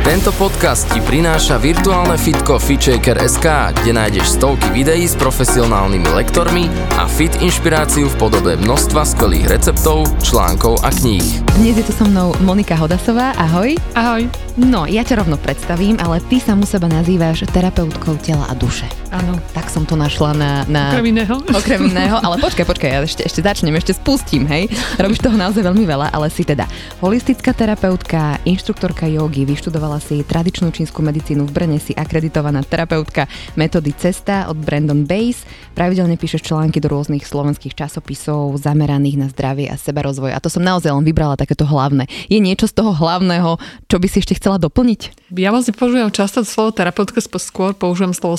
Tento podcast ti prináša virtuálne fitko FitShaker.sk, kde nájdeš stovky videí s profesionálnymi lektormi a fit inšpiráciu v podobe množstva skvelých receptov, článkov a kníh. Dnes je tu so mnou Monika Hodasová, ahoj. Ahoj. No, ja ťa rovno predstavím, ale ty sa mu seba nazývaš terapeutkou tela a duše. Áno. Tak som to našla na... na... Okrem iného. Okrem iného, ale počkaj, počkaj, ja ešte, ešte začnem, ešte spustím, hej. Robíš toho naozaj veľmi veľa, ale si teda holistická terapeutka, inštruktorka jogy, vyštudovala si tradičnú čínsku medicínu v Brne, si akreditovaná terapeutka metódy Cesta od Brandon Base, pravidelne píšeš články do rôznych slovenských časopisov zameraných na zdravie a sebarozvoj. A to som naozaj len vybrala takéto hlavné. Je niečo z toho hlavného, čo by si ešte chcela doplniť? Ja vlastne používam často slovo terapeutka, skôr používam slovo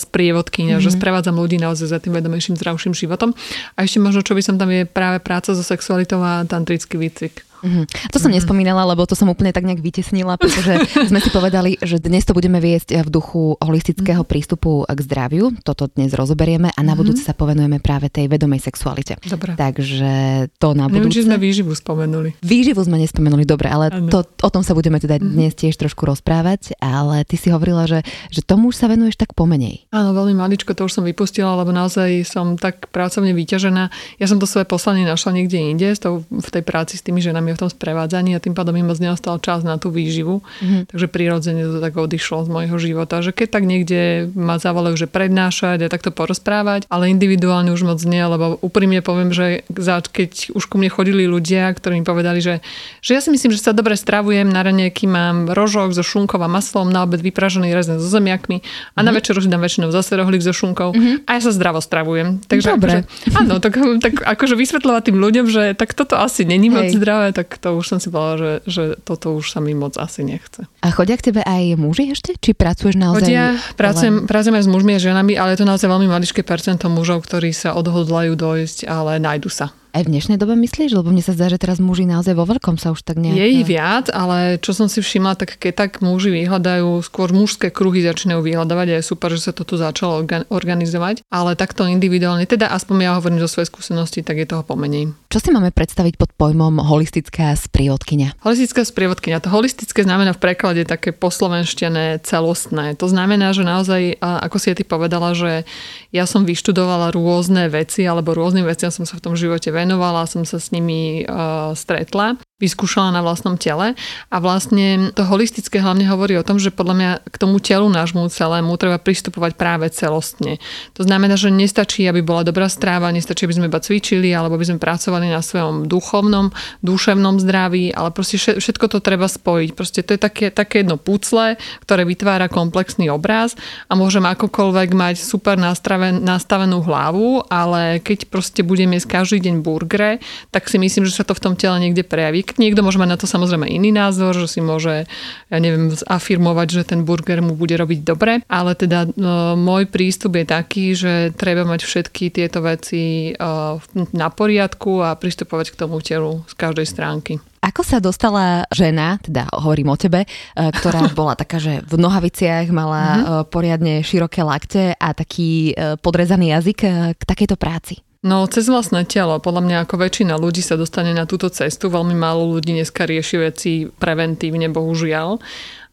sprievodkynia, mm-hmm. že sprevádzam ľudí naozaj za tým vedomejším, zdravším životom. A ešte možno, čo by som tam je práve práca so sexualitou a tantrický výcvik. Mm-hmm. To som mm-hmm. nespomínala, lebo to som úplne tak nejak vytesnila, pretože sme si povedali, že dnes to budeme viesť v duchu holistického mm-hmm. prístupu k zdraviu. Toto dnes rozoberieme a na mhm. budúce sa povenujeme práve tej vedomej sexualite. Dobre. Takže to na budúce. Neviem, či sme výživu spomenuli. Výživu sme nespomenuli, dobre, ale to, o tom sa budeme teda mm-hmm. dnes tiež trošku rozprávať, ale ty si hovorila, že, že tomu už sa venuješ tak pomenej. Áno, veľmi maličko to už som vypustila, lebo naozaj som tak pracovne vyťažená. Ja som to svoje poslanie našla niekde inde, v tej práci s tými ženami v tom sprevádzaní a tým pádom mi moc neostal čas na tú výživu. Mm-hmm. Takže prirodzene to tak odišlo z môjho života. Že keď tak niekde ma zavolajú, že prednášať a takto porozprávať, ale individuálne už moc nie, lebo úprimne poviem, že keď už ku mne chodili ľudia, ktorí mi povedali, že, že ja si myslím, že sa dobre stravujem, na ranejky mám rožok so šunkou a maslom, na obed vypražený rezne so zemiakmi a mm-hmm. na mhm. večer už dám väčšinou zase rohlík so šunkou mm-hmm. a ja sa zdravo stravujem. Takže Dobre. Akože, áno, tak, tak akože vysvetľovať tým ľuďom, že tak toto asi není moc zdravé, tak to už som si povedala, že, že toto už sa mi moc asi nechce. A chodia k tebe aj muži ešte? Či pracuješ naozaj? Chodia, pracujem, pracujem aj s mužmi a ženami, ale je to naozaj veľmi maličké percento mužov, ktorí sa odhodlajú dojsť, ale nájdu sa. Aj v dnešnej dobe myslíš? Lebo mne sa zdá, že teraz muži naozaj vo veľkom sa už tak nejak... Je ich viac, ale čo som si všimla, tak keď tak muži vyhľadajú, skôr mužské kruhy začínajú vyhľadávať a je super, že sa to tu začalo organizovať. Ale takto individuálne, teda aspoň ja hovorím zo svojej skúsenosti, tak je toho pomenej. Čo si máme predstaviť pod pojmom holistická sprievodkynia? Holistická sprievodkynia. To holistické znamená v preklade také poslovenštené celostné. To znamená, že naozaj, ako si ty povedala, že ja som vyštudovala rôzne veci alebo rôznym veciam som sa v tom živote venovala, som sa s nimi uh, stretla vyskúšala na vlastnom tele. A vlastne to holistické hlavne hovorí o tom, že podľa mňa k tomu telu nášmu celému treba pristupovať práve celostne. To znamená, že nestačí, aby bola dobrá stráva, nestačí, aby sme iba cvičili, alebo aby sme pracovali na svojom duchovnom, duševnom zdraví, ale proste všetko to treba spojiť. Proste to je také, také jedno pucle, ktoré vytvára komplexný obraz a môžem akokoľvek mať super nastaven, nastavenú hlavu, ale keď proste budem jesť každý deň burgere, tak si myslím, že sa to v tom tele niekde prejaví Niekto môže mať na to samozrejme iný názor, že si môže, ja neviem, afirmovať, že ten burger mu bude robiť dobre, ale teda no, môj prístup je taký, že treba mať všetky tieto veci uh, na poriadku a pristupovať k tomu telu z každej stránky. Ako sa dostala žena, teda hovorím o tebe, uh, ktorá bola taká, že v nohaviciach mala mm-hmm. poriadne široké lakte a taký podrezaný jazyk k takejto práci? No, cez vlastné telo. Podľa mňa ako väčšina ľudí sa dostane na túto cestu. Veľmi málo ľudí dneska rieši veci preventívne, bohužiaľ.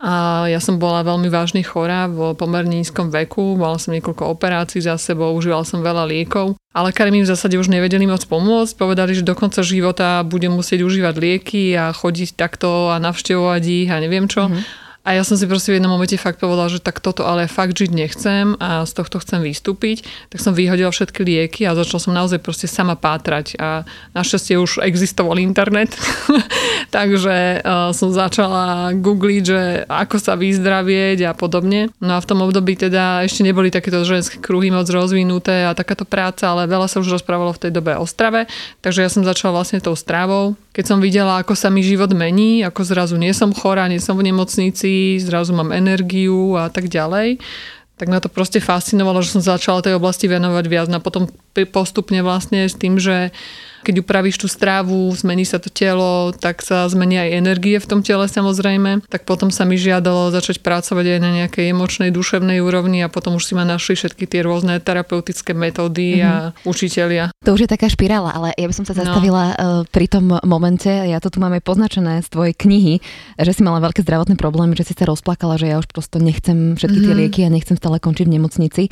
A ja som bola veľmi vážne chorá v pomerne nízkom veku, mala som niekoľko operácií za sebou, užívala som veľa liekov. Ale lekári mi v zásade už nevedeli moc pomôcť, povedali, že do konca života budem musieť užívať lieky a chodiť takto a navštevovať ich a neviem čo. Mm-hmm. A ja som si proste v jednom momente fakt povedala, že tak toto ale fakt žiť nechcem a z tohto chcem vystúpiť. Tak som vyhodila všetky lieky a začala som naozaj proste sama pátrať. A našťastie už existoval internet, takže uh, som začala googliť, že ako sa vyzdravieť a podobne. No a v tom období teda ešte neboli takéto ženské kruhy moc rozvinuté a takáto práca, ale veľa sa už rozprávalo v tej dobe o strave. Takže ja som začala vlastne tou stravou. Keď som videla, ako sa mi život mení, ako zrazu nie som chorá, nie som v nemocnici, zrazu mám energiu a tak ďalej. Tak ma to proste fascinovalo, že som začala tej oblasti venovať viac. No a potom postupne vlastne s tým, že keď upravíš tú strávu, zmení sa to telo, tak sa zmení aj energie v tom tele samozrejme. Tak potom sa mi žiadalo začať pracovať aj na nejakej emočnej, duševnej úrovni a potom už si ma našli všetky tie rôzne terapeutické metódy mm-hmm. a mhm. učitelia. To už je taká špirála, ale ja by som sa no. zastavila no. pri tom momente, ja to tu máme poznačené z tvojej knihy, že si mala veľké zdravotné problémy, že si sa rozplakala, že ja už prosto nechcem všetky tie mm-hmm. lieky a nechcem stále končiť v nemocnici.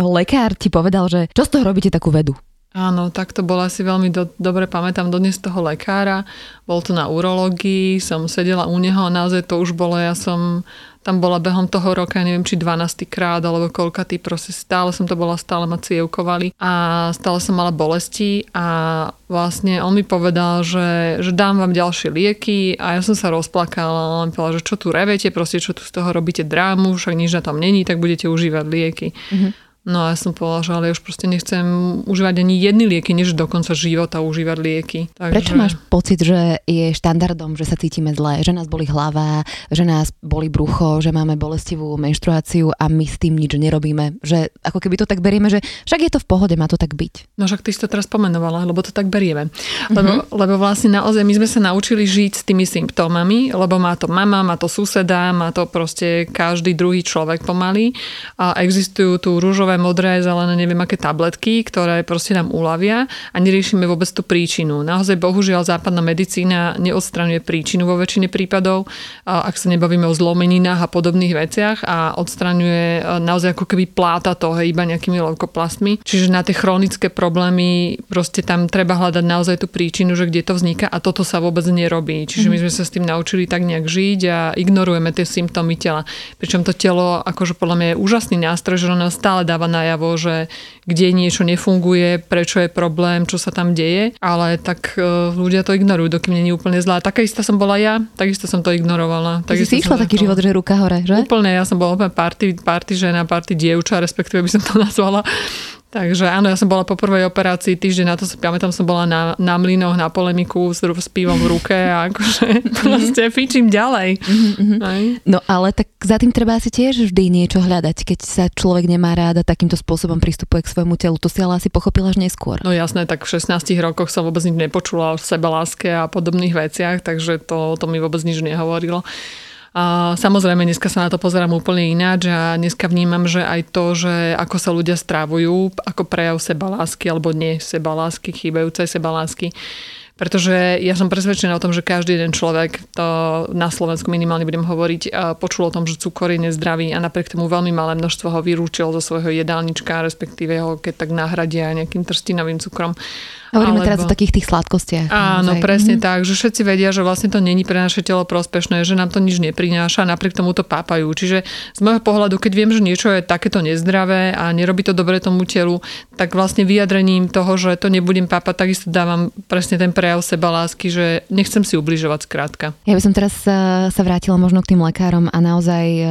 Lekár ti povedal, že čo z toho robíte takú vedu? Áno, tak to bolo asi veľmi do, dobre pamätám dodnes toho lekára. Bol to na urológii, som sedela u neho a naozaj to už bolo, ja som tam bola behom toho roka, neviem, či 12 krát alebo tý proste stále som to bola, stále ma cievkovali a stále som mala bolesti a vlastne on mi povedal, že, že dám vám ďalšie lieky a ja som sa rozplakala, on povedal, že čo tu revete, proste čo tu z toho robíte drámu, však nič na tom není, tak budete užívať lieky. Mm-hmm. No a ja som povedala, že ale už proste nechcem užívať ani jedny lieky, než do konca života užívať lieky. Takže... Prečo máš pocit, že je štandardom, že sa cítime zle, že nás boli hlava, že nás boli brucho, že máme bolestivú menštruáciu a my s tým nič nerobíme? Že ako keby to tak berieme, že však je to v pohode, má to tak byť. No však ty si to teraz pomenovala, lebo to tak berieme. Lebo, mm-hmm. lebo vlastne naozaj my sme sa naučili žiť s tými symptómami, lebo má to mama, má to suseda, má to proste každý druhý človek pomaly. A existujú tu rúžové modré, zelené, neviem aké tabletky, ktoré proste nám uľavia a neriešime vôbec tú príčinu. Naozaj bohužiaľ západná medicína neodstraňuje príčinu vo väčšine prípadov, ak sa nebavíme o zlomeninách a podobných veciach a odstraňuje naozaj ako keby pláta toho iba nejakými leukoplastmi. Čiže na tie chronické problémy proste tam treba hľadať naozaj tú príčinu, že kde to vzniká a toto sa vôbec nerobí. Čiže my mhm. sme sa s tým naučili tak nejak žiť a ignorujeme tie symptómy tela. Pričom to telo, akože podľa mňa je úžasný nástroj, že ono stále dáva najavo, že kde niečo nefunguje, prečo je problém, čo sa tam deje, ale tak uh, ľudia to ignorujú, dokým nie je úplne zlá. Taká istá som bola ja, takisto som to ignorovala. Ty si išla taký život, že ruka hore, že? Úplne, ja som bola úplne party, party žena, party dievča, respektíve by som to nazvala. Takže áno, ja som bola po prvej operácii týždeň na to, pamätám, som bola na, na mlynoch, na polemiku s, s pivom v ruke a akože mhm. proste fičím ďalej. Mm-hmm. No ale tak za tým treba asi tiež vždy niečo hľadať, keď sa človek nemá rád a takýmto spôsobom pristupuje k svojmu telu. To si ale asi pochopila až neskôr. No jasné, tak v 16 rokoch som vôbec nič nepočula o sebaláske a podobných veciach, takže to, to mi vôbec nič nehovorilo. A samozrejme, dneska sa na to pozerám úplne ináč a dneska vnímam, že aj to, že ako sa ľudia strávujú, ako prejav sebalásky alebo nie sebalásky, chýbajúcej sebalásky, pretože ja som presvedčená o tom, že každý jeden človek, to na Slovensku minimálne budem hovoriť, počul o tom, že cukor je nezdravý a napriek tomu veľmi malé množstvo ho vyrúčil zo svojho jedálnička, respektíve ho keď tak nahradia nejakým trstinovým cukrom. Hovoríme Alebo... teraz o takých tých sladkostiach. Áno, naozaj. presne mm. tak, že všetci vedia, že vlastne to není pre naše telo prospešné, že nám to nič neprináša, napriek tomu to pápajú. Čiže z môjho pohľadu, keď viem, že niečo je takéto nezdravé a nerobí to dobre tomu telu, tak vlastne vyjadrením toho, že to nebudem pápať, takisto dávam presne ten prejav seba lásky, že nechcem si ubližovať skrátka. Ja by som teraz eh, sa vrátila možno k tým lekárom a naozaj eh,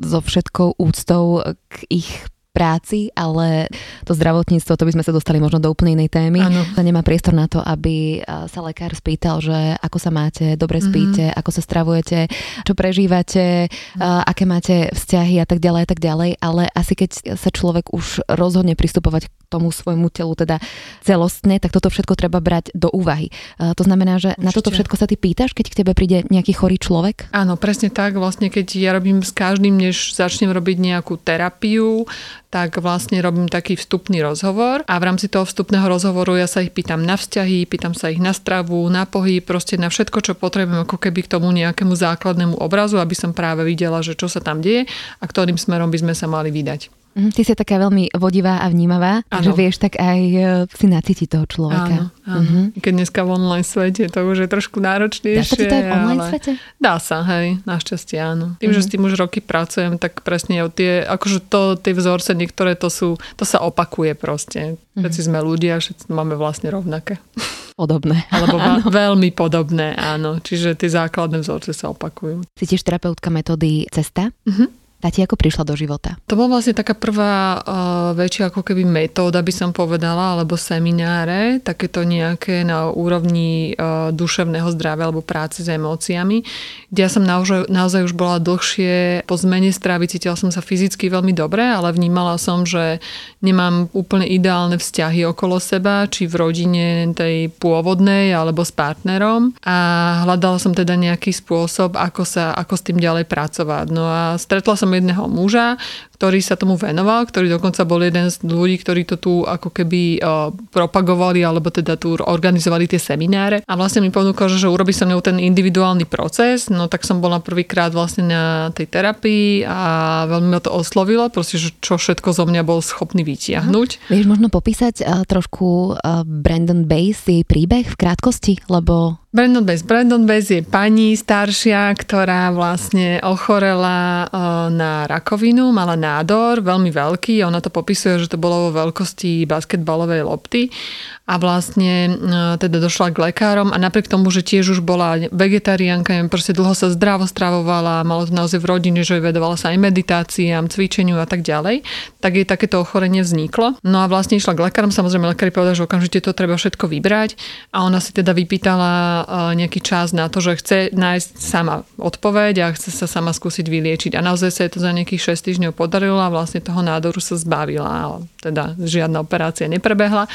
so všetkou úctou k ich práci, ale to zdravotníctvo, to by sme sa dostali možno do úplne inej témy. Ano. Nemá priestor na to, aby sa lekár spýtal, že ako sa máte, dobre mhm. spíte, mm-hmm. ako sa stravujete, čo prežívate, mm-hmm. aké máte vzťahy a tak ďalej a tak ďalej, ale asi keď sa človek už rozhodne pristupovať tomu svojmu telu teda celostne, tak toto všetko treba brať do úvahy. To znamená, že Určite. na toto všetko sa ty pýtaš, keď k tebe príde nejaký chorý človek? Áno, presne tak. Vlastne keď ja robím s každým, než začnem robiť nejakú terapiu, tak vlastne robím taký vstupný rozhovor a v rámci toho vstupného rozhovoru ja sa ich pýtam na vzťahy, pýtam sa ich na stravu, na pohyb, proste na všetko, čo potrebujem ako keby k tomu nejakému základnému obrazu, aby som práve videla, že čo sa tam deje a ktorým smerom by sme sa mali vydať. Mhm, ty si taká veľmi vodivá a vnímavá, ano. že vieš tak aj e, si nacítiť toho človeka. Áno, áno. Uh-huh. Keď dneska v online svete to už je trošku náročnejšie. Dá sa to aj v online ale... svete? Dá sa, hej, našťastie áno. Tým, uh-huh. že s tým už roky pracujem, tak presne tie, akože to, tie vzorce niektoré to sú, to sa opakuje proste. Všetci uh-huh. sme ľudia, všetci máme vlastne rovnaké. Podobné. Alebo áno. veľmi podobné, áno. Čiže tie základné vzorce sa opakujú. Si tiež terapeutka metódy Cesta? Uh-huh. Tá ti ako prišla do života? To bola vlastne taká prvá uh, väčšia ako keby metóda, by som povedala, alebo semináre, takéto nejaké na úrovni uh, duševného zdravia alebo práce s emóciami, kde ja som naozaj, naozaj už bola dlhšie po zmene stravy, cítila som sa fyzicky veľmi dobre, ale vnímala som, že nemám úplne ideálne vzťahy okolo seba, či v rodine tej pôvodnej, alebo s partnerom a hľadala som teda nejaký spôsob, ako, sa, ako s tým ďalej pracovať. No a stretla som jedného muža, ktorý sa tomu venoval, ktorý dokonca bol jeden z ľudí, ktorí to tu ako keby uh, propagovali alebo teda tu organizovali tie semináre a vlastne mi ponúkol, že, že urobí sa mnou ten individuálny proces, no tak som bola prvýkrát vlastne na tej terapii a veľmi ma to oslovilo, proste, že čo všetko zo mňa bol schopný vytiahnuť. Hm. Vieš možno popísať uh, trošku uh, Brandon Bass, jej príbeh v krátkosti, lebo Brandon Bass. Brandon Bass je pani staršia, ktorá vlastne ochorela na rakovinu, mala nádor, veľmi veľký. Ona to popisuje, že to bolo vo veľkosti basketbalovej lopty a vlastne teda došla k lekárom a napriek tomu, že tiež už bola vegetariánka, proste dlho sa zdravo stravovala, malo to naozaj v rodine, že jej vedovala sa aj meditáciám, cvičeniu a tak ďalej, tak jej takéto ochorenie vzniklo. No a vlastne išla k lekárom, samozrejme lekári povedali, že okamžite to treba všetko vybrať a ona si teda vypýtala nejaký čas na to, že chce nájsť sama odpoveď a chce sa sama skúsiť vyliečiť. A naozaj sa je to za nejakých 6 týždňov podarilo a vlastne toho nádoru sa zbavila. Teda žiadna operácia neprebehla.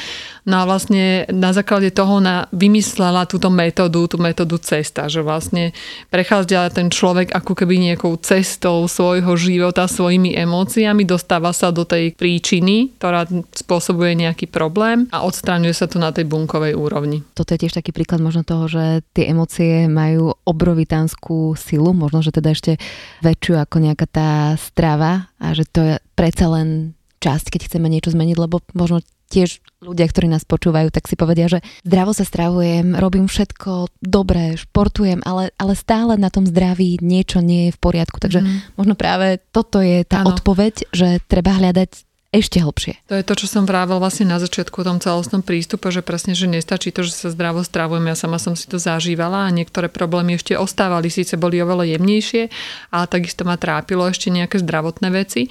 No a vlastne na základe toho ona vymyslela túto metódu, tú metódu cesta, že vlastne prechádza ten človek ako keby nejakou cestou svojho života, svojimi emóciami, dostáva sa do tej príčiny, ktorá spôsobuje nejaký problém a odstraňuje sa to na tej bunkovej úrovni. Toto je tiež taký príklad možno toho, že tie emócie majú obrovitánskú silu, možno, že teda ešte väčšiu ako nejaká tá strava a že to je predsa len časť, keď chceme niečo zmeniť, lebo možno tiež ľudia, ktorí nás počúvajú, tak si povedia, že zdravo sa stravujem, robím všetko dobre, športujem, ale, ale stále na tom zdraví niečo nie je v poriadku. Takže mm. možno práve toto je tá ano. odpoveď, že treba hľadať ešte hlbšie. To je to, čo som vrával vlastne na začiatku o tom celostnom prístupe, že presne, že nestačí to, že sa zdravo stravujem. Ja sama som si to zažívala a niektoré problémy ešte ostávali, síce boli oveľa jemnejšie, ale takisto ma trápilo ešte nejaké zdravotné veci.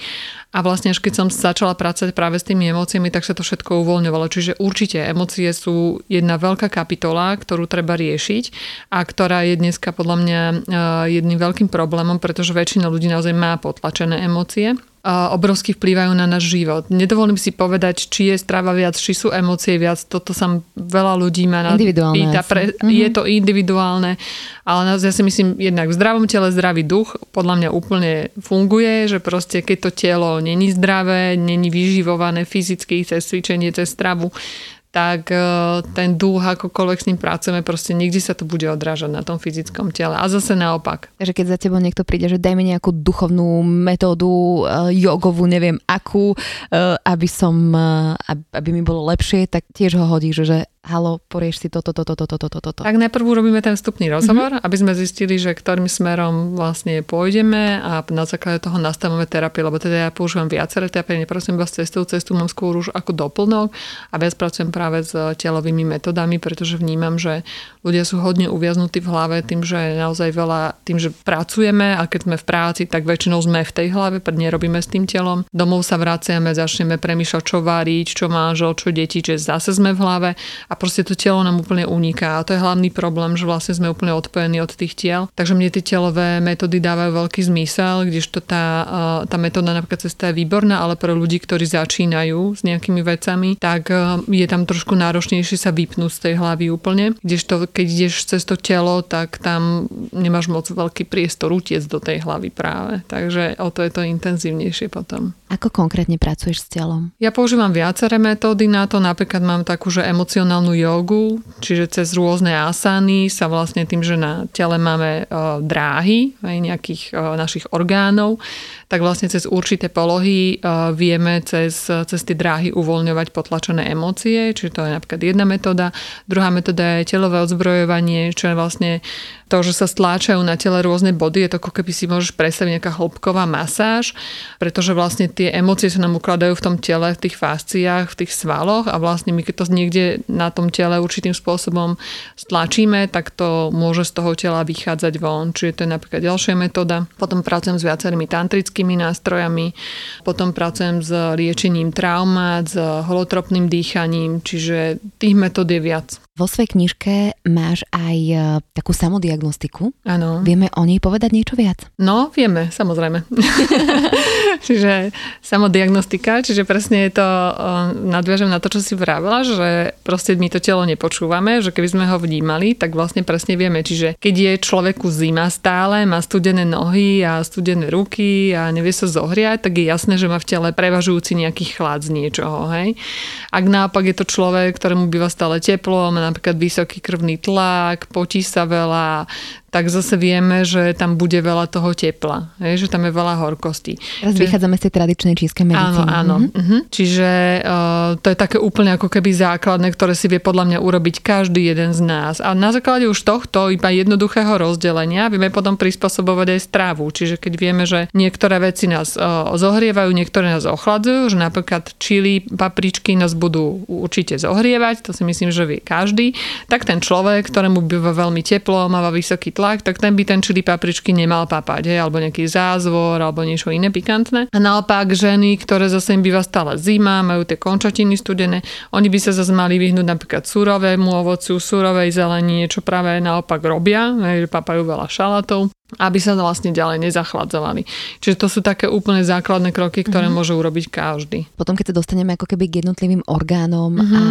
A vlastne až keď som začala pracovať práve s tými emóciami, tak sa to všetko uvoľňovalo. Čiže určite emócie sú jedna veľká kapitola, ktorú treba riešiť a ktorá je dneska podľa mňa eh, jedným veľkým problémom, pretože väčšina ľudí naozaj má potlačené emócie obrovsky vplývajú na náš život. Nedovolím si povedať, či je strava viac, či sú emócie viac. Toto sa veľa ľudí ma pýta. Pre, mm-hmm. Je to individuálne, ale ja si myslím, jednak v zdravom tele zdravý duch podľa mňa úplne funguje, že proste keď to telo není zdravé, není vyživované fyzicky cez cvičenie, cez stravu, tak e, ten duch, akokoľvek s ním pracujeme, proste nikdy sa to bude odrážať na tom fyzickom tele. A zase naopak. Takže keď za tebou niekto príde, že daj mi nejakú duchovnú metódu, uh, jogovú, neviem akú, uh, aby som, aby mi bolo lepšie, tak tiež ho hodí, že, že halo, porieš si toto, toto, toto, toto, toto. Tak najprv urobíme ten vstupný rozhovor, mm-hmm. aby sme zistili, že ktorým smerom vlastne pôjdeme a na základe toho nastavíme terapiu, lebo teda ja používam viaceré terapie, nepracujem iba s cestou, cestu mám skôr už ako doplnok a viac pracujem práve s telovými metodami, pretože vnímam, že ľudia sú hodne uviaznutí v hlave tým, že naozaj veľa, tým, že pracujeme a keď sme v práci, tak väčšinou sme v tej hlave, nerobíme s tým telom. Domov sa vraciame, začneme premýšľať, čo váriť, čo manžel, čo deti, čiže zase sme v hlave a proste to telo nám úplne uniká. A to je hlavný problém, že vlastne sme úplne odpojení od tých tiel. Takže mne tie telové metódy dávajú veľký zmysel, kdežto tá, tá metóda napríklad cesta je výborná, ale pre ľudí, ktorí začínajú s nejakými vecami, tak je tam trošku náročnejšie sa vypnúť z tej hlavy úplne. Kdežto keď ideš cez to telo, tak tam nemáš moc veľký priestor utiec do tej hlavy práve. Takže o to je to intenzívnejšie potom. Ako konkrétne pracuješ s telom? Ja používam viaceré metódy na to. Napríklad mám takú, že emocionálnu mentálnu jogu, čiže cez rôzne asany sa vlastne tým, že na tele máme uh, dráhy aj nejakých uh, našich orgánov, tak vlastne cez určité polohy uh, vieme cez, cez tie dráhy uvoľňovať potlačené emócie, čiže to je napríklad jedna metóda. Druhá metóda je telové odzbrojovanie, čo je vlastne to, že sa stláčajú na tele rôzne body, je to ako keby si môžeš predstaviť nejaká hĺbková masáž, pretože vlastne tie emócie sa nám ukladajú v tom tele, v tých fasciách, v tých svaloch a vlastne my keď to niekde na tom tele určitým spôsobom stlačíme, tak to môže z toho tela vychádzať von. Čiže to je napríklad ďalšia metóda. Potom pracujem s viacerými tantrickými energetickými nástrojami. Potom pracujem s liečením traumát, s holotropným dýchaním, čiže tých metód je viac. Vo svojej knižke máš aj e, takú samodiagnostiku. Áno. Vieme o nej povedať niečo viac? No, vieme, samozrejme. čiže samodiagnostika, čiže presne je to, nadviažem na to, čo si vravila, že proste my to telo nepočúvame, že keby sme ho vnímali, tak vlastne presne vieme. Čiže keď je človeku zima stále, má studené nohy a studené ruky a nevie sa zohriať, tak je jasné, že má v tele prevažujúci nejaký chlad z niečoho. Hej? Ak naopak je to človek, ktorému býva stále teplo, má napríklad vysoký krvný tlak, potí sa veľa, tak zase vieme, že tam bude veľa toho tepla, je, že tam je veľa horkosti. Teraz Čiže... vychádzame z tej tradičnej čínskej medicíny. Áno, áno. Mm-hmm. Uh-huh. Čiže uh, to je také úplne ako keby základné, ktoré si vie podľa mňa urobiť každý jeden z nás. A na základe už tohto iba jednoduchého rozdelenia vieme potom prispôsobovať aj strávu. Čiže keď vieme, že niektoré veci nás uh, zohrievajú, niektoré nás ochladzujú, že napríklad čili, papričky nás budú určite zohrievať, to si myslím, že vie každý, tak ten človek, ktorému býva veľmi teplo, má vysoký tlak, tak ten by ten čili papričky nemal papať, hej, alebo nejaký zázvor, alebo niečo iné pikantné. A naopak ženy, ktoré zase im býva stále zima, majú tie končatiny studené, oni by sa zase mali vyhnúť napríklad surovému ovociu, surovej zelení, čo práve naopak robia, hej, že papajú veľa šalatov aby sa vlastne ďalej nezachladzovali. Čiže to sú také úplne základné kroky, ktoré mm-hmm. môže urobiť každý. Potom, keď sa dostaneme ako keby k jednotlivým orgánom mm-hmm. a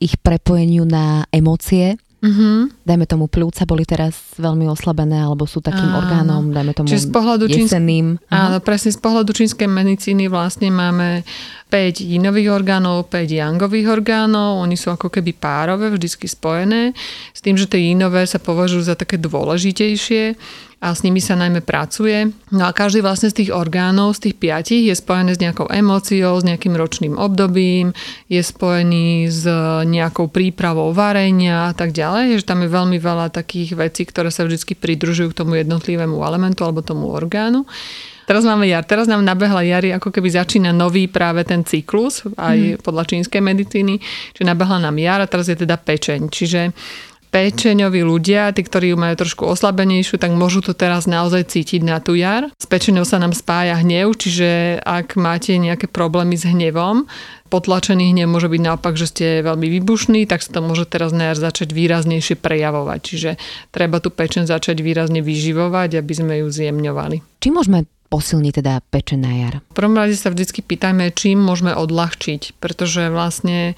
ich prepojeniu na emócie, Mm-hmm. Dajme tomu pľúca boli teraz veľmi oslabené, alebo sú takým áno. orgánom, dajme tomu Čiže z pohľadu jesenným. Čínsk... Áno, presne z pohľadu čínskej medicíny vlastne máme 5 jinových orgánov, 5 yangových orgánov, oni sú ako keby párové, vždycky spojené, s tým, že tie jinové sa považujú za také dôležitejšie a s nimi sa najmä pracuje. No a každý vlastne z tých orgánov, z tých piatich je spojený s nejakou emóciou, s nejakým ročným obdobím, je spojený s nejakou prípravou varenia a tak ďalej, že tam je veľmi veľa takých vecí, ktoré sa vždy pridružujú k tomu jednotlivému elementu alebo tomu orgánu. Teraz máme jar. Teraz nám nabehla jary, ako keby začína nový práve ten cyklus, aj mm. podľa čínskej medicíny. Čiže nabehla nám jar a teraz je teda pečeň. Čiže pečeňoví ľudia, tí, ktorí ju majú trošku oslabenejšiu, tak môžu to teraz naozaj cítiť na tú jar. S pečeňou sa nám spája hnev, čiže ak máte nejaké problémy s hnevom, potlačený hnev môže byť naopak, že ste veľmi vybušní, tak sa to môže teraz na jar začať výraznejšie prejavovať. Čiže treba tú pečeň začať výrazne vyživovať, aby sme ju zjemňovali. Či môžeme posilniť teda pečeň na jar? V prvom rade sa vždy pýtajme, čím môžeme odľahčiť, pretože vlastne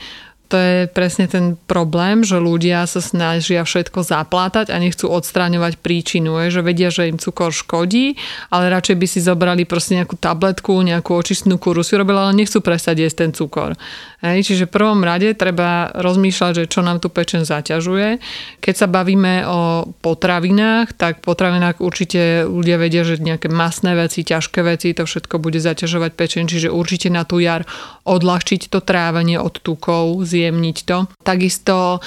to je presne ten problém, že ľudia sa snažia všetko zaplátať a nechcú odstráňovať príčinu, je, že vedia, že im cukor škodí, ale radšej by si zobrali proste nejakú tabletku, nejakú očistnú kuru si robila, ale nechcú prestať jesť ten cukor. Hej, čiže v prvom rade treba rozmýšľať, že čo nám tu pečen zaťažuje. Keď sa bavíme o potravinách, tak potravinách určite ľudia vedia, že nejaké masné veci, ťažké veci, to všetko bude zaťažovať pečen, čiže určite na tú jar odľahčiť to trávenie od tukov, zjemniť to. Takisto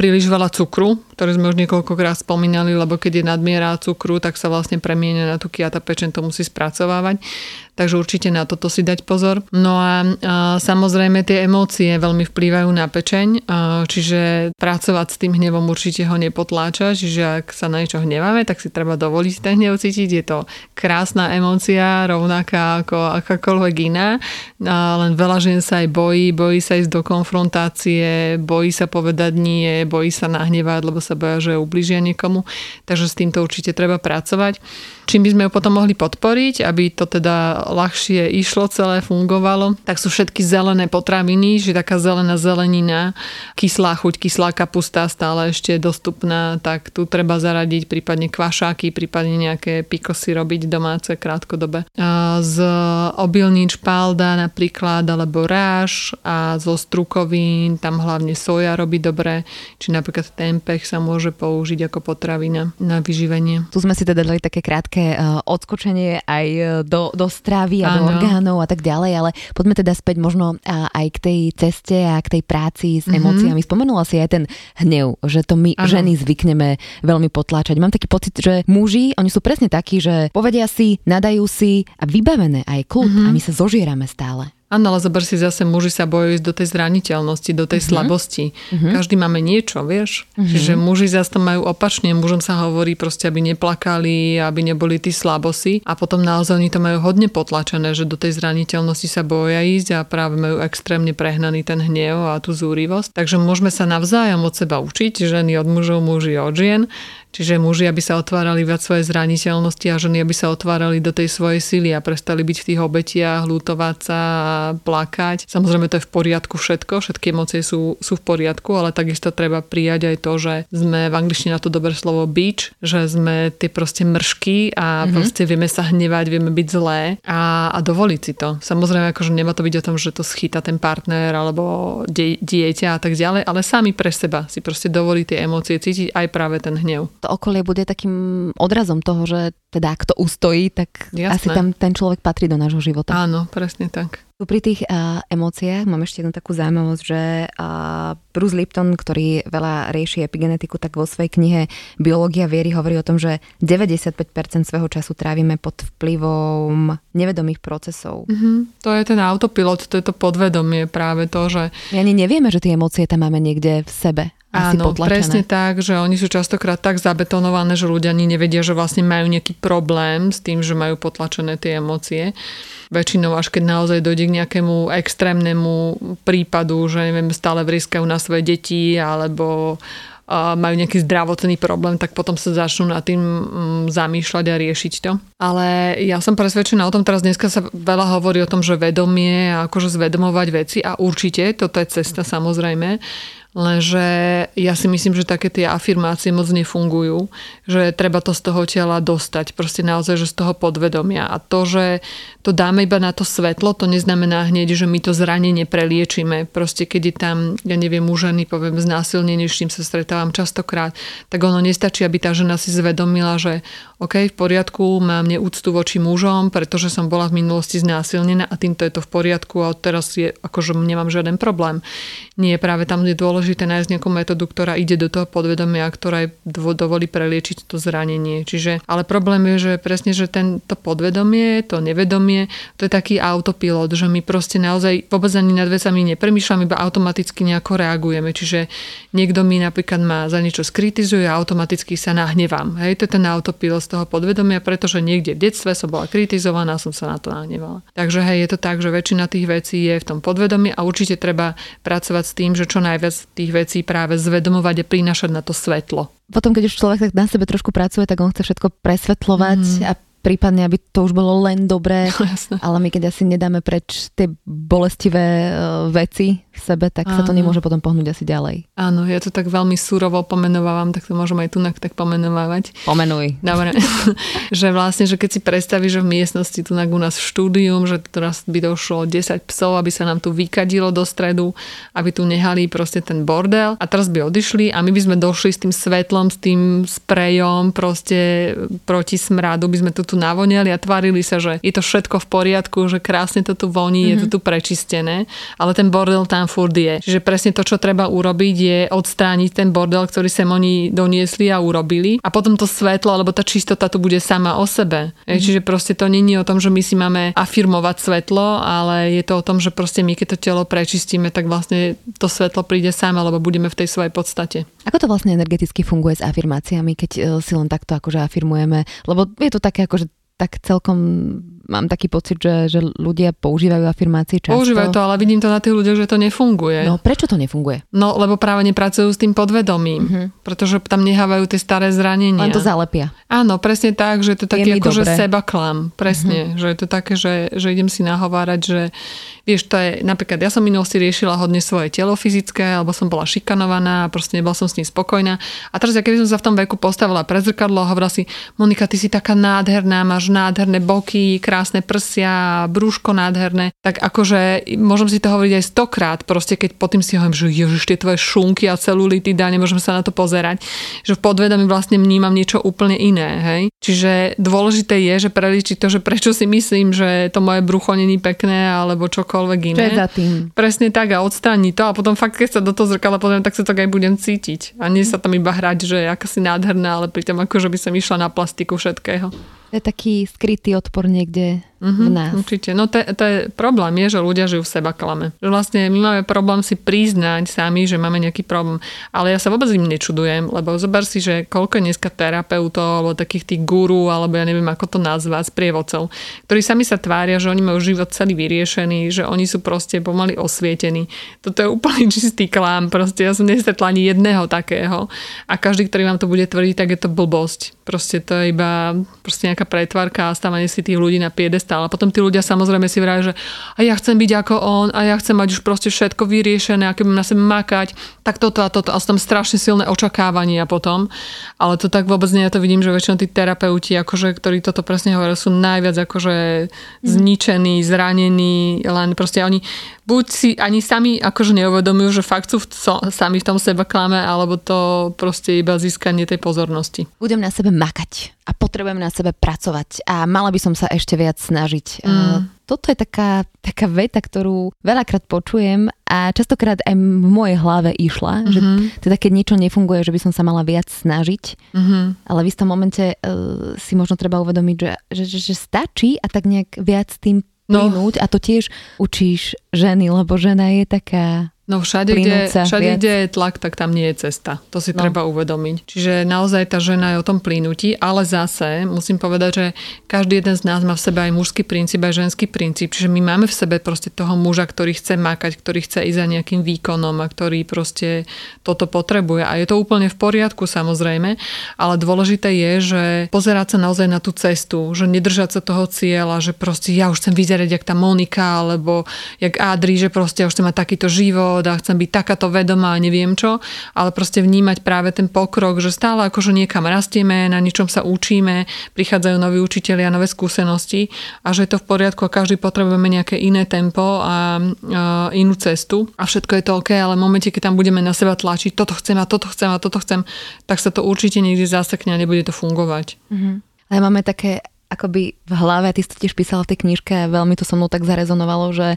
príliš veľa cukru, ktoré sme už niekoľkokrát spomínali, lebo keď je nadmiera cukru, tak sa vlastne premienia na tuky a tá pečen to musí spracovávať takže určite na toto si dať pozor. No a, samozrejme tie emócie veľmi vplývajú na pečeň, čiže pracovať s tým hnevom určite ho nepotláča, čiže ak sa na niečo hneváme, tak si treba dovoliť ten hnev cítiť. Je to krásna emócia, rovnaká ako akákoľvek iná, len veľa žien sa aj bojí, bojí sa ísť do konfrontácie, bojí sa povedať nie, bojí sa nahnevať, lebo sa boja, že ubližia niekomu, takže s týmto určite treba pracovať. Čím by sme ju potom mohli podporiť, aby to teda ľahšie išlo celé, fungovalo, tak sú všetky zelené potraviny, že taká zelená zelenina, kyslá chuť, kyslá kapusta stále ešte dostupná, tak tu treba zaradiť prípadne kvašáky, prípadne nejaké pikosy robiť domáce krátkodobé. Z obilníč špalda napríklad, alebo ráž a zo strukovín, tam hlavne soja robí dobre, či napríklad tempeh sa môže použiť ako potravina na vyživenie. Tu sme si teda dali také krátke uh, odskočenie aj e, do, do stravy a do orgánov a tak ďalej, ale poďme teda späť možno aj k tej ceste a k tej práci s mm-hmm. emóciami. Spomenula si aj ten hnev, že to my ano. ženy zvykneme veľmi potláčať. Mám taký pocit, že muži, oni sú presne takí, že povedia si, nadajú si a vybavené aj kľud mm-hmm. a my sa zožierame stále. Áno, ale zober si zase, muži sa bojujú do tej zraniteľnosti, do tej uh-huh. slabosti. Uh-huh. Každý máme niečo, vieš. Uh-huh. Čiže muži zase to majú opačne. Mužom sa hovorí proste, aby neplakali, aby neboli tí slabosi. A potom naozaj oni to majú hodne potlačené, že do tej zraniteľnosti sa boja ísť a práve majú extrémne prehnaný ten hnev a tú zúrivosť. Takže môžeme sa navzájom od seba učiť, ženy od mužov, muži od žien. Čiže muži, aby sa otvárali viac svoje zraniteľnosti a ženy, aby sa otvárali do tej svojej sily a prestali byť v tých obetiach, lutovať sa a plakať. Samozrejme to je v poriadku všetko, všetky emócie sú, sú v poriadku, ale takisto treba prijať aj to, že sme v angličtine na to dobré slovo beach, že sme tie proste mršky a mm-hmm. proste vieme sa hnevať, vieme byť zlé a, a dovoliť si to. Samozrejme, akože nemá to byť o tom, že to schyta ten partner alebo die, dieťa a tak ďalej, ale sami pre seba si proste dovolí tie emócie cítiť aj práve ten hnev to okolie bude takým odrazom toho, že teda ak to ustojí, tak Jasné. asi tam ten človek patrí do nášho života. Áno, presne tak. Tu pri tých uh, emóciách mám ešte jednu takú zaujímavosť, že uh, Bruce Lipton, ktorý veľa rieši epigenetiku, tak vo svojej knihe Biológia viery hovorí o tom, že 95% svojho času trávime pod vplyvom nevedomých procesov. Mm-hmm. To je ten autopilot, to je to podvedomie práve to, že... My ani nevieme, že tie emócie tam máme niekde v sebe. Áno, potlačené. presne tak, že oni sú častokrát tak zabetonované, že ľudia ani nevedia, že vlastne majú nejaký problém s tým, že majú potlačené tie emócie. Väčšinou až keď naozaj dojde k nejakému extrémnemu prípadu, že neviem, stále vriskajú na svoje deti alebo majú nejaký zdravotný problém, tak potom sa začnú nad tým mm, zamýšľať a riešiť to. Ale ja som presvedčená o tom, teraz dneska sa veľa hovorí o tom, že vedomie a akože zvedomovať veci a určite, toto je cesta samozrejme, Lenže ja si myslím, že také tie afirmácie moc nefungujú, že treba to z toho tela dostať, proste naozaj, že z toho podvedomia. A to, že to dáme iba na to svetlo, to neznamená hneď, že my to zranenie preliečíme. Proste keď je tam, ja neviem, u ženy, poviem, znásilnenie, s čím sa stretávam častokrát, tak ono nestačí, aby tá žena si zvedomila, že OK, v poriadku, mám neúctu voči mužom, pretože som bola v minulosti znásilnená a týmto je to v poriadku a teraz je, akože nemám žiaden problém. Nie, práve tam je dôležité nájsť nejakú metódu, ktorá ide do toho podvedomia, ktorá dovolí preliečiť to zranenie. Čiže, ale problém je, že presne, že tento podvedomie, to nevedomie, to je taký autopilot, že my proste naozaj vôbec ani nad vecami nepremýšľame, iba automaticky nejako reagujeme. Čiže niekto mi napríklad ma za niečo skritizuje a automaticky sa nahnevám. Hej, to je ten autopilot z toho podvedomia, pretože niekde v detstve som bola kritizovaná a som sa na to nahnevala. Takže hej, je to tak, že väčšina tých vecí je v tom podvedomí a určite treba pracovať s tým, že čo najviac tých vecí práve zvedomovať a prinašať na to svetlo. Potom, keď už človek tak na sebe trošku pracuje, tak on chce všetko presvetľovať mm. a prípadne, aby to už bolo len dobré, no, ale my keď asi nedáme preč tie bolestivé uh, veci v sebe, tak Áno. sa to nemôže potom pohnúť asi ďalej. Áno, ja to tak veľmi surovo pomenovávam, tak to môžem aj tu tak pomenovávať. Pomenuj. Dobre. že vlastne, že keď si predstavíš, že v miestnosti tu u nás v štúdium, že teraz by došlo 10 psov, aby sa nám tu vykadilo do stredu, aby tu nehali proste ten bordel a teraz by odišli a my by sme došli s tým svetlom, s tým sprejom proste proti smradu, by sme to tu navoniali a tvárili sa, že je to všetko v poriadku, že krásne to tu voní, mm-hmm. je to mhm. tu prečistené, ale ten bordel tam furt je. Čiže presne to, čo treba urobiť, je odstrániť ten bordel, ktorý sem oni doniesli a urobili a potom to svetlo, alebo tá čistota tu bude sama o sebe. Mm-hmm. Čiže proste to není o tom, že my si máme afirmovať svetlo, ale je to o tom, že proste my keď to telo prečistíme, tak vlastne to svetlo príde sama, lebo budeme v tej svojej podstate. Ako to vlastne energeticky funguje s afirmáciami, keď e, si len takto akože afirmujeme? Lebo je to také akože tak celkom mám taký pocit, že, že ľudia používajú afirmácie často. Používajú to, ale vidím to na tých ľuďoch, že to nefunguje. No prečo to nefunguje? No lebo práve nepracujú s tým podvedomím, uh-huh. pretože tam nehávajú tie staré zranenia. Len to zalepia. Áno, presne tak, že je to taký ako, že seba klam. Presne, uh-huh. že je to také, že, že idem si nahovárať, že vieš, to je, napríklad ja som minulosti riešila hodne svoje telo fyzické, alebo som bola šikanovaná proste nebola som s ním spokojná. A teraz, keby som sa v tom veku postavila pre zrkadlo a hovorila si, Monika, ty si taká nádherná, máš nádherné boky, krásne prsia, brúško nádherné, tak akože môžem si to hovoriť aj stokrát, proste keď potom si hovorím, že ježiš, tie tvoje šunky a celulity, dá, nemôžem sa na to pozerať, že v podvedomí vlastne vnímam niečo úplne iné, hej. Čiže dôležité je, že prelíčiť to, že prečo si myslím, že to moje brucho není pekné alebo čokoľvek iné. Čo je za tým? Presne tak a odstrániť to a potom fakt, keď sa do toho zrkadla pozriem, tak sa to aj budem cítiť. A nie sa tam iba hrať, že aká si nádherná, ale pritom akože by som išla na plastiku všetkého. To je taký skrytý odpor niekde mm-hmm, v nás. Určite. No to, to je problém, je, že ľudia žijú v seba klame. Že vlastne my máme problém si priznať sami, že máme nejaký problém. Ale ja sa vôbec im nečudujem, lebo zober si, že koľko je dneska terapeutov, alebo takých tých guru, alebo ja neviem, ako to nazvať, sprievodcov, ktorí sami sa tvária, že oni majú život celý vyriešený, že oni sú proste pomaly osvietení. Toto je úplne čistý klám. Proste ja som nestretla ani jedného takého. A každý, ktorý vám to bude tvrdiť, tak je to blbosť. Proste to je iba proste nejaká pretvarka a stávanie si tých ľudí na piedestál. A potom tí ľudia samozrejme si vrajú, že a ja chcem byť ako on a ja chcem mať už proste všetko vyriešené a keď na sebe makať, tak toto a toto. A sú tam strašne silné očakávania potom. Ale to tak vôbec nie. Ja to vidím, že väčšinou tí terapeuti, akože, ktorí toto presne hovoria, sú najviac akože zničení, zranení, len proste oni buď si ani sami akože neuvedomujú, že fakt sú v, so, sami v tom seba klame, alebo to proste iba získanie tej pozornosti. Budem na sebe makať a potrebujem na sebe pracovať a mala by som sa ešte viac snažiť. Mm. Toto je taká, taká veta, ktorú veľakrát počujem a častokrát aj v mojej hlave išla, mm-hmm. že teda keď niečo nefunguje, že by som sa mala viac snažiť, mm-hmm. ale v istom momente uh, si možno treba uvedomiť, že, že, že, že stačí a tak nejak viac tým no. plynúť a to tiež učíš ženy, lebo žena je taká No všade, kde, všade kde je tlak, tak tam nie je cesta. To si no. treba uvedomiť. Čiže naozaj tá žena je o tom plynutí, ale zase musím povedať, že každý jeden z nás má v sebe aj mužský princíp, aj ženský princíp. Čiže my máme v sebe proste toho muža, ktorý chce makať, ktorý chce ísť za nejakým výkonom a ktorý proste toto potrebuje. A je to úplne v poriadku samozrejme, ale dôležité je, že pozerať sa naozaj na tú cestu, že nedržať sa toho cieľa, že proste ja už chcem vyzerať jak tá Monika alebo jak Adri, že proste ja už chcem mať takýto život život a chcem byť takáto vedomá a neviem čo, ale proste vnímať práve ten pokrok, že stále akože niekam rastieme, na niečom sa učíme, prichádzajú noví učitelia, nové skúsenosti a že je to v poriadku a každý potrebujeme nejaké iné tempo a, a inú cestu a všetko je to OK, ale v momente, keď tam budeme na seba tlačiť, toto chcem a toto chcem a toto chcem, tak sa to určite niekde zasekne a nebude to fungovať. Mm-hmm. Ale máme také akoby v hlave, ty si tiež písala v tej knižke veľmi to so mnou tak zarezonovalo, že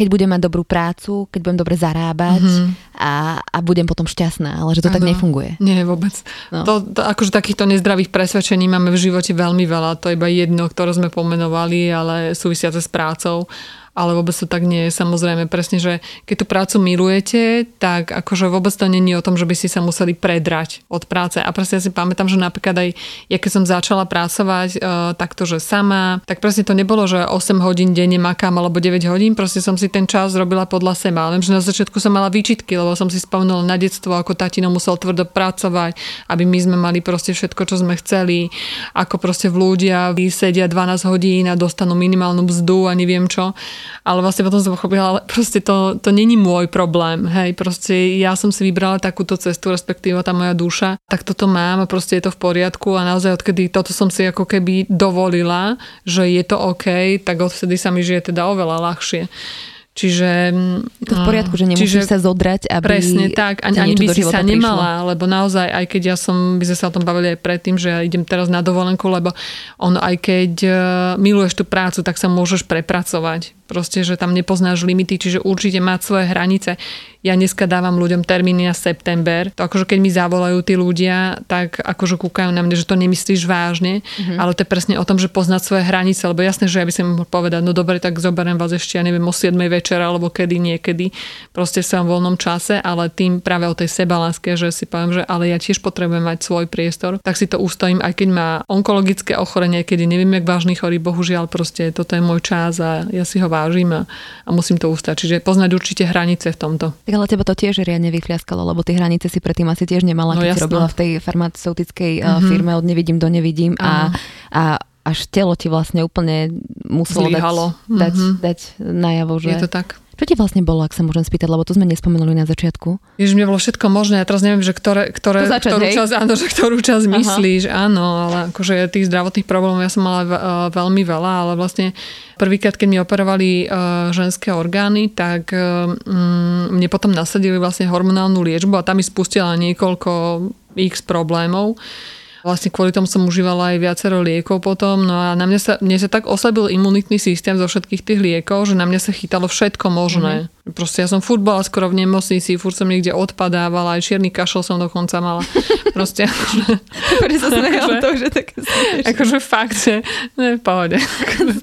keď budem mať dobrú prácu, keď budem dobre zarábať mm-hmm. a, a budem potom šťastná, ale že to ano. tak nefunguje. Nie, vôbec. No. To, to, akože takýchto nezdravých presvedčení máme v živote veľmi veľa, to je iba jedno, ktoré sme pomenovali, ale súvisiace s prácou ale vôbec to tak nie je. Samozrejme, presne, že keď tú prácu milujete, tak akože vôbec to není o tom, že by si sa museli predrať od práce. A presne ja si pamätám, že napríklad aj ja keď som začala pracovať e, takto, že sama, tak presne to nebolo, že 8 hodín denne makám alebo 9 hodín, proste som si ten čas robila podľa seba. Viem, že na začiatku som mala výčitky, lebo som si spomenula na detstvo, ako tatino musel tvrdo pracovať, aby my sme mali proste všetko, čo sme chceli, ako proste v ľudia vysedia 12 hodín a dostanú minimálnu mzdu a neviem čo ale vlastne potom som pochopila, ale proste to, to není môj problém, hej, proste ja som si vybrala takúto cestu, respektíve tá moja duša, tak toto mám a proste je to v poriadku a naozaj odkedy toto som si ako keby dovolila, že je to OK, tak odvtedy sa mi žije teda oveľa ľahšie. Čiže... To v poriadku, že nemusíš čiže, sa zodrať, aby Presne tak, ani, ani by si sa nemala, prišlo. lebo naozaj, aj keď ja som, by sme sa o tom bavili aj predtým, že ja idem teraz na dovolenku, lebo on aj keď uh, miluješ tú prácu, tak sa môžeš prepracovať. Proste, že tam nepoznáš limity, čiže určite mať svoje hranice. Ja dneska dávam ľuďom termíny na september. To akože keď mi zavolajú tí ľudia, tak akože kúkajú na mňa, že to nemyslíš vážne, mm-hmm. ale to je presne o tom, že poznať svoje hranice, lebo jasné, že ja by som mohol povedať, no dobre, tak zoberiem vás ešte, ja neviem, o 7 večera, alebo kedy, niekedy, proste v svojom voľnom čase, ale tým práve o tej sebaláske, že si poviem, že ale ja tiež potrebujem mať svoj priestor, tak si to ustojím, aj keď má onkologické ochorenie, kedy neviem, jak vážny chorý, bohužiaľ proste toto je môj čas a ja si ho vážim a, a musím to ustať. Čiže poznať určite hranice v tomto. Tak ale teba to tiež riadne vyfliaskalo, lebo tie hranice si predtým asi tiež nemala, no, keď si robila v tej farmaceutickej uh-huh. firme od nevidím do nevidím a, a až telo ti vlastne úplne muselo Zlíhalo. dať, dať, uh-huh. dať najavo, že... Je to tak. Čo ti vlastne bolo, ak sa môžem spýtať, lebo to sme nespomenuli na začiatku? Ježiš, mne bolo všetko možné, ja teraz neviem, že ktoré, ktoré, začať, ktorú, časť, áno, že ktorú časť Aha. myslíš, áno, ale akože tých zdravotných problémov ja som mala veľmi veľa, ale vlastne prvýkrát, keď mi operovali uh, ženské orgány, tak uh, mne potom nasadili vlastne hormonálnu liečbu a tam mi spustila niekoľko x problémov Vlastne kvôli tomu som užívala aj viacero liekov potom. No a na mňa sa, mne sa tak oslabil imunitný systém zo všetkých tých liekov, že na mňa sa chytalo všetko možné. Mm-hmm. Proste ja som furt bola skoro v nemocnici, furt som niekde odpadávala, aj čierny kašel som dokonca mala. Proste. Dobre sa akože, to, že také Akože fakt, že ne, v pohode.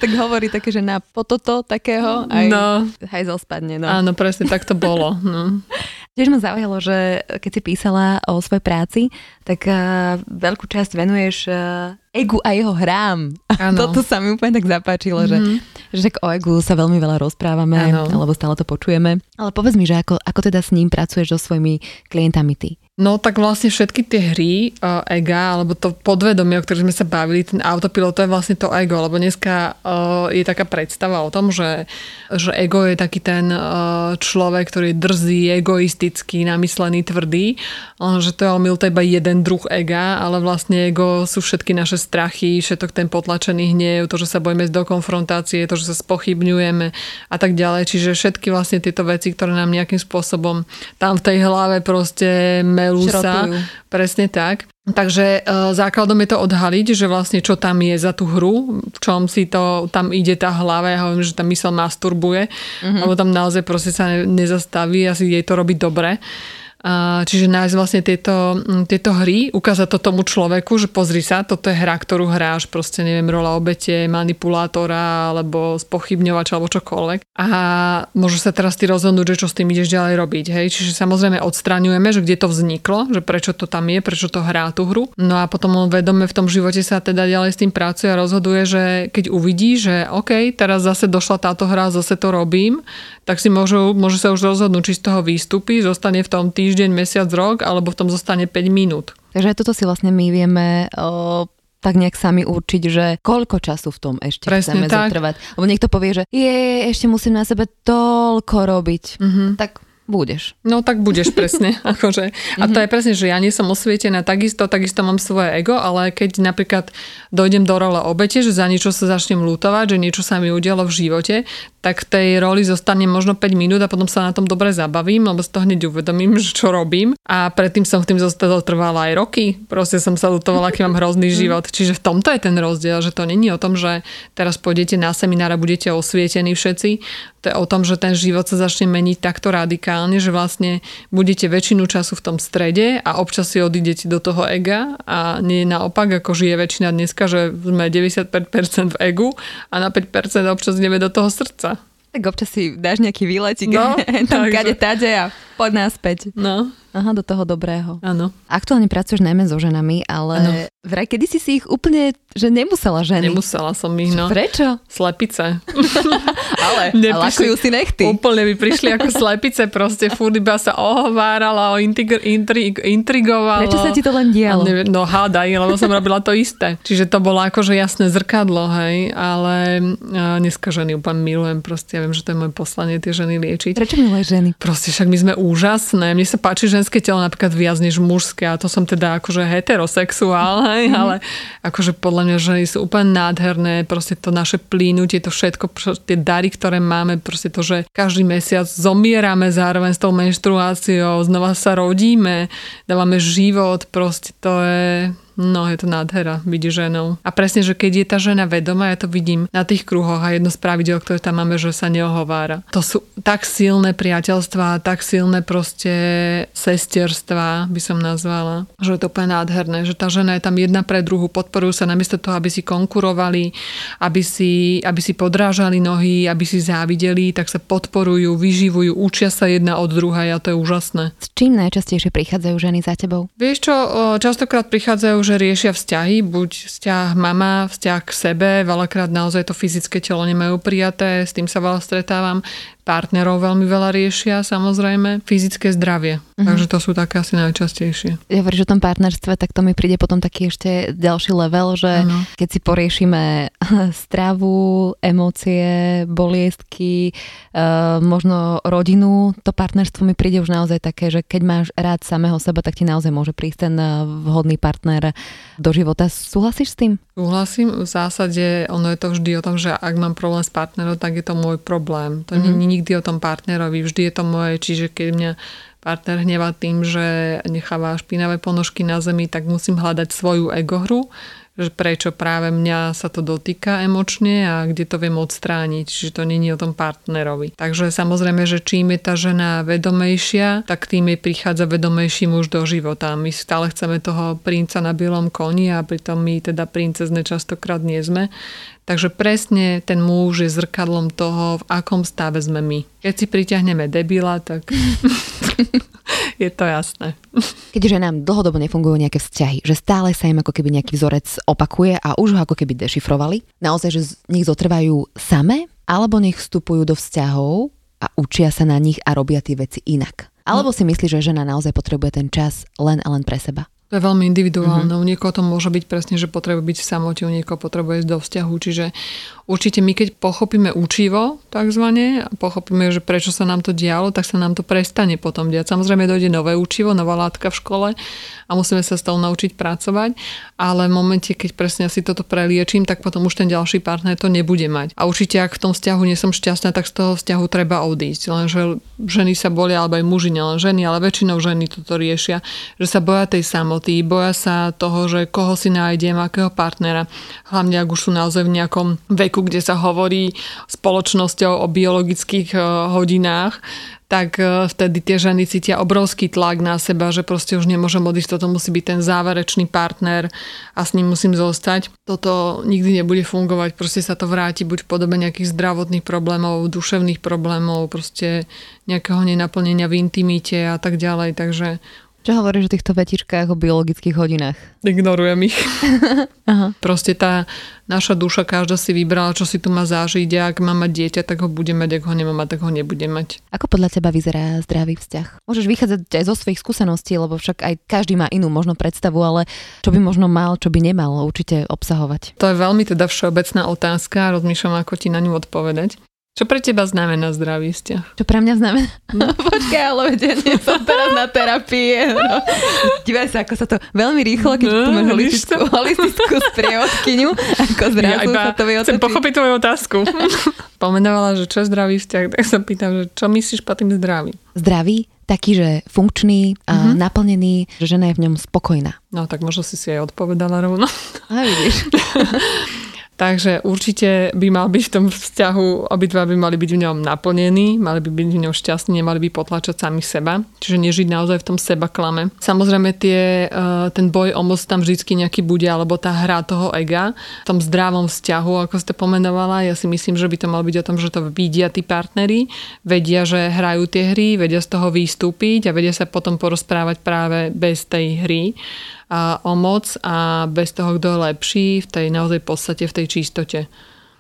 tak hovorí také, že na pototo takého aj no, hajzel spadne. No. Áno, presne tak to bolo. No. Tiež ma zaujalo, že keď si písala o svojej práci, tak uh, veľkú časť venuješ uh, egu a jeho hrám. Ano. Toto sa mi úplne tak zapáčilo, mm-hmm. že, že o egu sa veľmi veľa rozprávame, ano. alebo stále to počujeme. Ale povedz mi, že ako, ako teda s ním pracuješ so svojimi klientami ty? No tak vlastne všetky tie hry uh, ega, alebo to podvedomie, o ktorých sme sa bavili, ten autopilot, to je vlastne to ego, lebo dneska uh, je taká predstava o tom, že, že ego je taký ten uh, človek, ktorý je drzý, egoistický, namyslený, tvrdý, že to je omyl, to iba jeden druh ega, ale vlastne ego sú všetky naše strachy, všetok ten potlačený hnev, to, že sa bojíme do konfrontácie, to, že sa spochybňujeme a tak ďalej. Čiže všetky vlastne tieto veci, ktoré nám nejakým spôsobom tam v tej hlave proste Lusa. Presne tak. Takže e, základom je to odhaliť, že vlastne čo tam je za tú hru, v čom si to tam ide tá hlava, ja hovorím, že tá mysel masturbuje, mm-hmm. alebo tam naozaj proste sa nezastaví, asi jej to robí dobre. Čiže nájsť vlastne tieto, tieto hry, ukázať to tomu človeku, že pozri sa, toto je hra, ktorú hráš, proste neviem, rola obete, manipulátora alebo spochybňovača alebo čokoľvek. A môže sa teraz ty rozhodnúť, že čo s tým ideš ďalej robiť. Hej? Čiže samozrejme odstraňujeme, že kde to vzniklo, že prečo to tam je, prečo to hrá tú hru. No a potom on vedome v tom živote sa teda ďalej s tým pracuje a rozhoduje, že keď uvidí, že OK, teraz zase došla táto hra, zase to robím, tak si môžu, môže sa už rozhodnúť, či z toho výstupy, zostane v tom týždeň, mesiac, rok, alebo v tom zostane 5 minút. Takže toto si vlastne my vieme o, tak nejak sami určiť, že koľko času v tom ešte Presne chceme tak. zotrvať. Lebo niekto povie, že je, ešte musím na sebe toľko robiť. Mm-hmm. Tak budeš. No tak budeš presne. akože. A to je presne, že ja nie som osvietená takisto, takisto mám svoje ego, ale keď napríklad dojdem do role obete, že za niečo sa začnem lutovať, že niečo sa mi udialo v živote, tak v tej roli zostane možno 5 minút a potom sa na tom dobre zabavím, lebo z toho hneď uvedomím, že čo robím. A predtým som v tým trvala aj roky. Proste som sa lutovala, aký mám hrozný život. Čiže v tomto je ten rozdiel, že to není o tom, že teraz pôjdete na seminár a budete osvietení všetci. To je o tom, že ten život sa začne meniť takto radikálne, že vlastne budete väčšinu času v tom strede a občas si odídete do toho ega a nie naopak, ako žije väčšina dneska, že sme 95% v egu a na 5% občas ideme do toho srdca. Tak občas si dáš nejaký výletik, no, tam kade tade a poď naspäť. No. Aha, do toho dobrého. Áno. Aktuálne pracuješ najmä so ženami, ale ano. vraj kedy si si ich úplne, že nemusela ženy. Nemusela som ich, no. Prečo? Slepice. ale, Neprišli, si nechty. Úplne by prišli ako slepice, proste furt iba sa ohovárala, o intrig, intrig, intrigovalo. Prečo sa ti to len dialo? Neviem, no hádaj, lebo som robila to isté. Čiže to bolo akože jasné zrkadlo, hej, ale dneska ženy úplne milujem, proste ja viem, že to je moje poslanie tie ženy liečiť. Prečo miluješ ženy? Proste však my sme úžasné. Mne sa páči ženské ženské telo napríklad viac než mužské a to som teda akože heterosexuál, hej, mm-hmm. ale akože podľa mňa ženy sú úplne nádherné, proste to naše plínutie, to všetko, tie dary, ktoré máme, proste to, že každý mesiac zomierame zároveň s tou menštruáciou, znova sa rodíme, dávame život, proste to je No, je to nádhera byť ženou. A presne, že keď je tá žena vedomá, ja to vidím na tých kruhoch a jedno z pravidel, ktoré tam máme, že sa neohovára. To sú tak silné priateľstvá, tak silné proste sesterstva, by som nazvala, že je to úplne nádherné, že tá žena je tam jedna pre druhu, podporujú sa namiesto toho, aby si konkurovali, aby si, aby si podrážali nohy, aby si závideli, tak sa podporujú, vyživujú, učia sa jedna od druhej a to je úžasné. S čím najčastejšie prichádzajú ženy za tebou? Vieš čo, častokrát prichádzajú že riešia vzťahy, buď vzťah mama, vzťah k sebe, veľakrát naozaj to fyzické telo nemajú prijaté, s tým sa veľa stretávam partnerov veľmi veľa riešia, samozrejme, fyzické zdravie. Mm-hmm. Takže to sú také asi najčastejšie. Ja hovoríš o tom partnerstve, tak to mi príde potom taký ešte ďalší level, že ano. keď si poriešime stravu, emócie, boliestky, uh, možno rodinu, to partnerstvo mi príde už naozaj také, že keď máš rád samého seba, tak ti naozaj môže prísť ten eh, vhodný partner do života. Súhlasíš s tým? Súhlasím. V zásade ono je to vždy o tom, že ak mám problém s partnerom, tak je to môj problém. To mm-hmm. nie je nikdy o tom partnerovi, vždy je to moje. Čiže keď mňa partner hnevá tým, že necháva špinavé ponožky na zemi, tak musím hľadať svoju egohru, že prečo práve mňa sa to dotýka emočne a kde to viem odstrániť, čiže to není o tom partnerovi. Takže samozrejme, že čím je tá žena vedomejšia, tak tým jej prichádza vedomejší muž do života. My stále chceme toho princa na bielom koni a pritom my teda princezne častokrát nie sme. Takže presne ten muž je zrkadlom toho, v akom stave sme my. Keď si priťahneme debila, tak je to jasné. Keďže nám dlhodobo nefungujú nejaké vzťahy, že stále sa im ako keby nejaký vzorec opakuje a už ho ako keby dešifrovali, naozaj, že nech zotrvajú same, alebo nech vstupujú do vzťahov a učia sa na nich a robia tie veci inak. Alebo si myslí, že žena naozaj potrebuje ten čas len a len pre seba? To je veľmi individuálne. Mm-hmm. U niekoho to môže byť presne, že potrebuje byť v samote, u niekoho potrebuje ísť do vzťahu. Čiže určite my, keď pochopíme učivo, takzvané, a pochopíme, že prečo sa nám to dialo, tak sa nám to prestane potom diať. Samozrejme dojde nové učivo, nová látka v škole a musíme sa s tou naučiť pracovať, ale v momente, keď presne si toto preliečím, tak potom už ten ďalší partner to nebude mať. A určite, ak v tom vzťahu nie som šťastná, tak z toho vzťahu treba odísť. Lenže ženy sa bolia, alebo aj muži, nielen ženy, ale väčšinou ženy toto riešia, že sa boja tej samoty boja sa toho, že koho si nájdem, akého partnera. Hlavne ak už sú naozaj v nejakom veku, kde sa hovorí spoločnosťou o biologických eh, hodinách, tak eh, vtedy tie ženy cítia obrovský tlak na seba, že proste už nemôžem odísť, toto musí byť ten záverečný partner a s ním musím zostať. Toto nikdy nebude fungovať, proste sa to vráti buď v podobe nejakých zdravotných problémov, duševných problémov, proste nejakého nenaplnenia v intimite a tak ďalej, takže čo hovoríš o týchto vetičkách o biologických hodinách? Ignorujem ich. Aha. Proste tá naša duša, každá si vybrala, čo si tu má zážiť a ak má mať dieťa, tak ho bude mať, ak ho nemá mať, tak ho nebude mať. Ako podľa teba vyzerá zdravý vzťah? Môžeš vychádzať aj zo svojich skúseností, lebo však aj každý má inú možno predstavu, ale čo by možno mal, čo by nemal určite obsahovať. To je veľmi teda všeobecná otázka, rozmýšľam, ako ti na ňu odpovedať. Čo pre teba znamená zdravý vzťah? Čo pre mňa znamená? No. Počkaj, ale vedia, nie som teraz na terapii. No. Dívaj sa, ako sa to veľmi rýchlo, keď no, tu máš holistickú, holistickú sprievodkyňu, ako zrazu ja sa to vie Chcem pochopiť tvoju otázku. Pomenovala, že čo je zdravý vzťah, tak sa pýtam, že čo myslíš po tým zdravý? Zdravý? taký, že funkčný a uh-huh. naplnený, že žena je v ňom spokojná. No tak možno si si aj odpovedala rovno. A vidíš. Takže určite by mal byť v tom vzťahu, obidva by mali byť v ňom naplnení, mali by byť v ňom šťastní, nemali by potlačať sami seba. Čiže nežiť naozaj v tom seba klame. Samozrejme tie, e, ten boj o moc tam vždy nejaký bude, alebo tá hra toho ega, v tom zdravom vzťahu, ako ste pomenovala, ja si myslím, že by to mal byť o tom, že to vidia tí partneri, vedia, že hrajú tie hry, vedia z toho vystúpiť a vedia sa potom porozprávať práve bez tej hry a o moc a bez toho, kto je lepší v tej naozaj podstate, v tej čistote.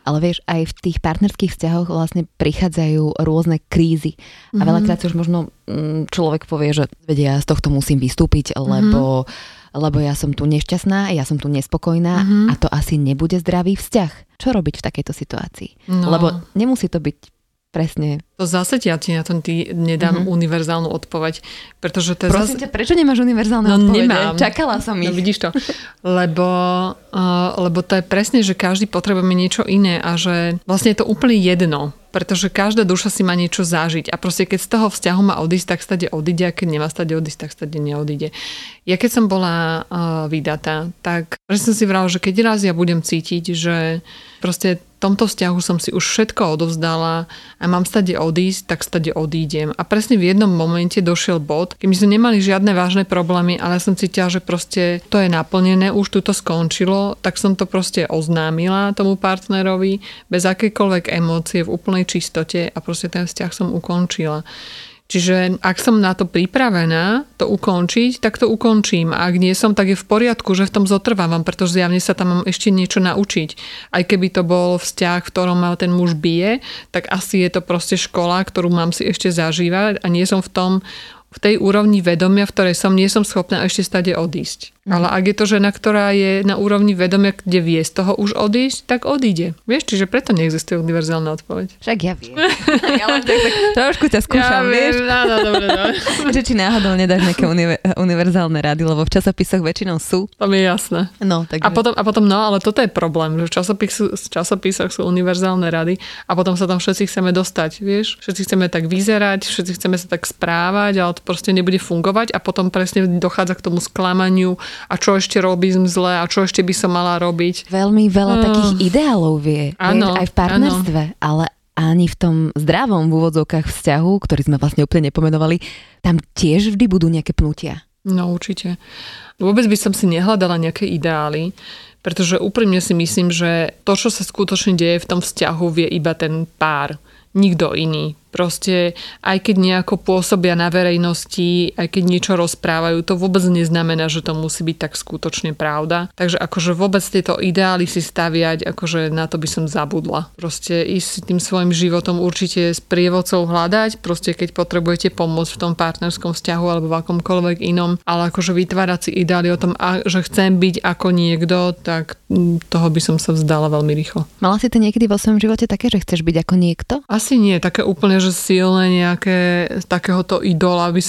Ale vieš, aj v tých partnerských vzťahoch vlastne prichádzajú rôzne krízy. A mm-hmm. veľakrát už možno mm, človek povie, že vedia, z tohto musím vystúpiť, lebo, mm-hmm. lebo ja som tu nešťastná, ja som tu nespokojná mm-hmm. a to asi nebude zdravý vzťah. Čo robiť v takejto situácii? No. Lebo nemusí to byť presne to zase ja ti na to nedám mm-hmm. univerzálnu odpoveď, pretože to je Prosím zase... ťa, prečo nemáš univerzálnu no, odpoveď? Nemám. Čakala som no, ich. No vidíš to. Lebo, uh, lebo to je presne, že každý potrebuje niečo iné a že vlastne je to úplne jedno pretože každá duša si má niečo zažiť a proste keď z toho vzťahu má odísť, tak stade odíde a keď nemá stade odísť, tak stade neodíde. Ja keď som bola uh, vydatá, tak som si vrala, že keď raz ja budem cítiť, že proste tomto vzťahu som si už všetko odovzdala a mám stade odísť, tak stade odídem. A presne v jednom momente došiel bod, keď my sme nemali žiadne vážne problémy, ale som cítila, že proste to je naplnené, už tu to skončilo, tak som to proste oznámila tomu partnerovi bez akékoľvek emócie v úplnej čistote a proste ten vzťah som ukončila. Čiže ak som na to pripravená to ukončiť, tak to ukončím. A ak nie som, tak je v poriadku, že v tom zotrvávam, pretože zjavne sa tam mám ešte niečo naučiť. Aj keby to bol vzťah, v ktorom ma ten muž bije, tak asi je to proste škola, ktorú mám si ešte zažívať a nie som v tom v tej úrovni vedomia, v ktorej som nie som schopná ešte stade odísť. Ale ak je to žena, ktorá je na úrovni vedomia, kde vie z toho už odísť, tak odíde. Vieš, čiže preto neexistuje univerzálna odpoveď. Však ja viem. ja len tak, tak trošku ťa skúšam, ja vieš. Viem, áno, dobre, dobre. že či náhodou nedáš nejaké univer- univerzálne rady, lebo v časopisoch väčšinou sú. To mi je jasné. No, takže... a, potom, a potom, no, ale toto je problém, že v časopisu, časopisoch sú univerzálne rady a potom sa tam všetci chceme dostať, vieš? Všetci chceme tak vyzerať, všetci chceme sa tak správať, ale to proste nebude fungovať a potom presne dochádza k tomu sklamaniu a čo ešte robím zle a čo ešte by som mala robiť. Veľmi veľa uh, takých ideálov vie, áno, vieš, aj v partnerstve, áno. ale ani v tom zdravom v úvodzovkách vzťahu, ktorý sme vlastne úplne nepomenovali, tam tiež vždy budú nejaké pnutia. No určite. Vôbec by som si nehľadala nejaké ideály, pretože úprimne si myslím, že to, čo sa skutočne deje v tom vzťahu, vie iba ten pár. Nikto iný. Proste aj keď nejako pôsobia na verejnosti, aj keď niečo rozprávajú, to vôbec neznamená, že to musí byť tak skutočne pravda. Takže akože vôbec tieto ideály si staviať, akože na to by som zabudla. Proste ísť si tým svojim životom určite s prievodcou hľadať, proste keď potrebujete pomôcť v tom partnerskom vzťahu alebo v akomkoľvek inom, ale akože vytvárať si ideály o tom, že chcem byť ako niekto, tak toho by som sa vzdala veľmi rýchlo. Mala si to niekedy vo svojom živote také, že chceš byť ako niekto? Asi nie, také úplne, že že silné nejaké takéhoto idola, by,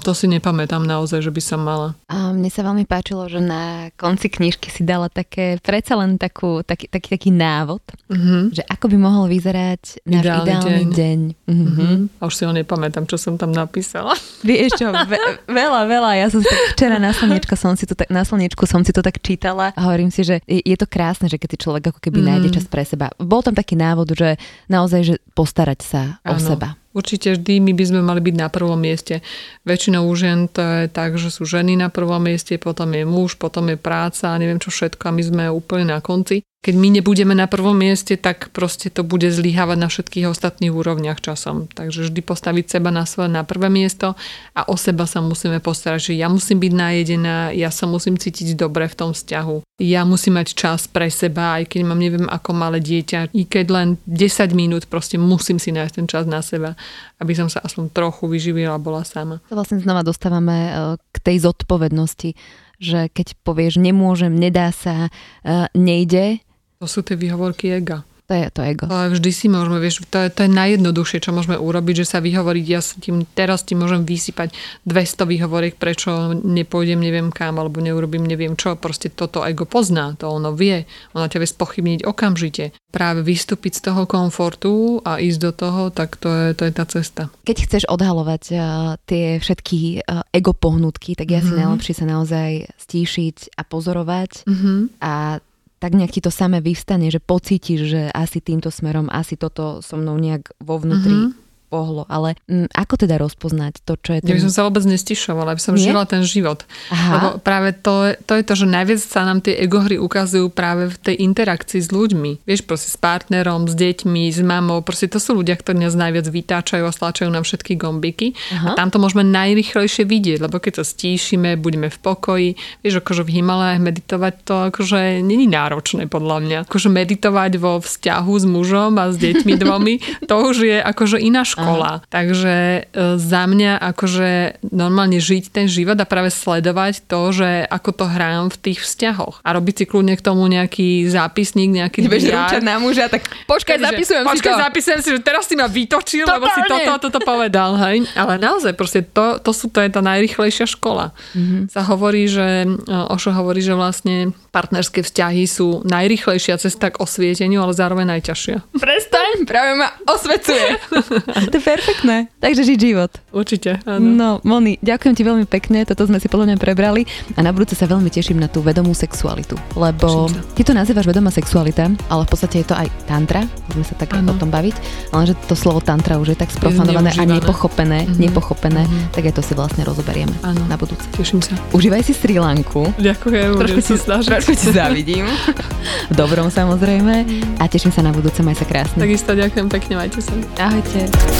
to si nepamätám naozaj, že by som mala. A mne sa veľmi páčilo, že na konci knižky si dala také, predsa len takú, taký, taký, taký návod, mm-hmm. že ako by mohol vyzerať náš ideálny, ideálny deň. deň. Mm-hmm. Mm-hmm. A už si ho nepamätám, čo som tam napísala. Vieš čo, ve- veľa, veľa. Ja som si tak včera na slniečku som si to tak, na slniečku som si to tak čítala a hovorím si, že je, je to krásne, že keď si človek ako keby mm. nájde čas pre seba. Bol tam taký návod, že naozaj, že postarať sa o ano. seba. Určite vždy my by sme mali byť na prvom mieste. Väčšinou u žien to je tak, že sú ženy na prvom mieste, potom je muž, potom je práca a neviem čo všetko a my sme úplne na konci. Keď my nebudeme na prvom mieste, tak proste to bude zlyhávať na všetkých ostatných úrovniach časom. Takže vždy postaviť seba na svoje na prvé miesto a o seba sa musíme postarať, že ja musím byť najedená, ja sa musím cítiť dobre v tom vzťahu. Ja musím mať čas pre seba, aj keď mám neviem ako malé dieťa, i keď len 10 minút proste musím si nájsť ten čas na seba, aby som sa aspoň trochu vyživila a bola sama. To vlastne znova dostávame e, k tej zodpovednosti, že keď povieš nemôžem, nedá sa, e, nejde, to sú tie výhovorky ega. To je to ego. Ale vždy si môžeme, vieš, to je, to je najjednoduchšie, čo môžeme urobiť, že sa vyhovoriť, ja sa tým, teraz ti môžem vysypať 200 výhovoriek, prečo nepôjdem neviem kam, alebo neurobím neviem čo. Proste toto ego pozná, to ono vie. Ona ťa vie spochybniť okamžite. Práve vystúpiť z toho komfortu a ísť do toho, tak to je, to je tá cesta. Keď chceš odhalovať uh, tie všetky uh, ego pohnutky, tak ja mm-hmm. si najlepšie sa naozaj stíšiť a pozorovať mm-hmm. a tak nejak ti to samé vyvstane, že pocítiš, že asi týmto smerom, asi toto so mnou nejak vo vnútri mm-hmm pohlo. Ale m, mm, ako teda rozpoznať to, čo je ten... Ja by som sa vôbec nestišovala, aby som Nie? žila ten život. Aha. Lebo práve to, to je to, že najviac sa nám tie egohry ukazujú práve v tej interakcii s ľuďmi. Vieš, proste s partnerom, s deťmi, s mamou. Proste to sú ľudia, ktorí nás najviac vytáčajú a stláčajú nám všetky gombiky. Aha. A tam to môžeme najrychlejšie vidieť, lebo keď sa stíšime, budeme v pokoji. Vieš, akože v Himalajách meditovať to akože není náročné podľa mňa. Akože meditovať vo vzťahu s mužom a s deťmi dvomi, to už je akože iná škola škola. Aha. Takže e, za mňa akože normálne žiť ten život a práve sledovať to, že ako to hrám v tých vzťahoch. A robiť si kľudne k tomu nejaký zápisník, nejaký diár. na muža, tak počkaj, Takže, zapisujem počkaj, si to. zapisujem si, že teraz si ma vytočil, Totálne. lebo si toto toto povedal. Hej? Ale naozaj, proste to, to, sú, to je tá najrychlejšia škola. Mm-hmm. Sa hovorí, že e, Ošo hovorí, že vlastne partnerské vzťahy sú najrychlejšia cesta k osvieteniu, ale zároveň najťažšia. Prestaň, práve ma osvecuje. to je perfektné. Takže žiť život. Určite, áno. No, Moni, ďakujem ti veľmi pekne, toto sme si podľa mňa prebrali a na budúce sa veľmi teším na tú vedomú sexualitu, lebo ty to nazývaš vedomá sexualita, ale v podstate je to aj tantra, môžeme sa tak ano. o tom baviť, ale že to slovo tantra už je tak sprofanované a nepochopené, mm-hmm. nepochopené, mm-hmm. tak aj to si vlastne rozoberieme ano. na budúce. Teším sa. Užívaj si Sri Lanku. Ďakujem, trošku si, trošku ti závidím. v dobrom samozrejme a teším sa na budúce, maj sa krásne. Takisto ďakujem pekne, majte sa. Ahojte.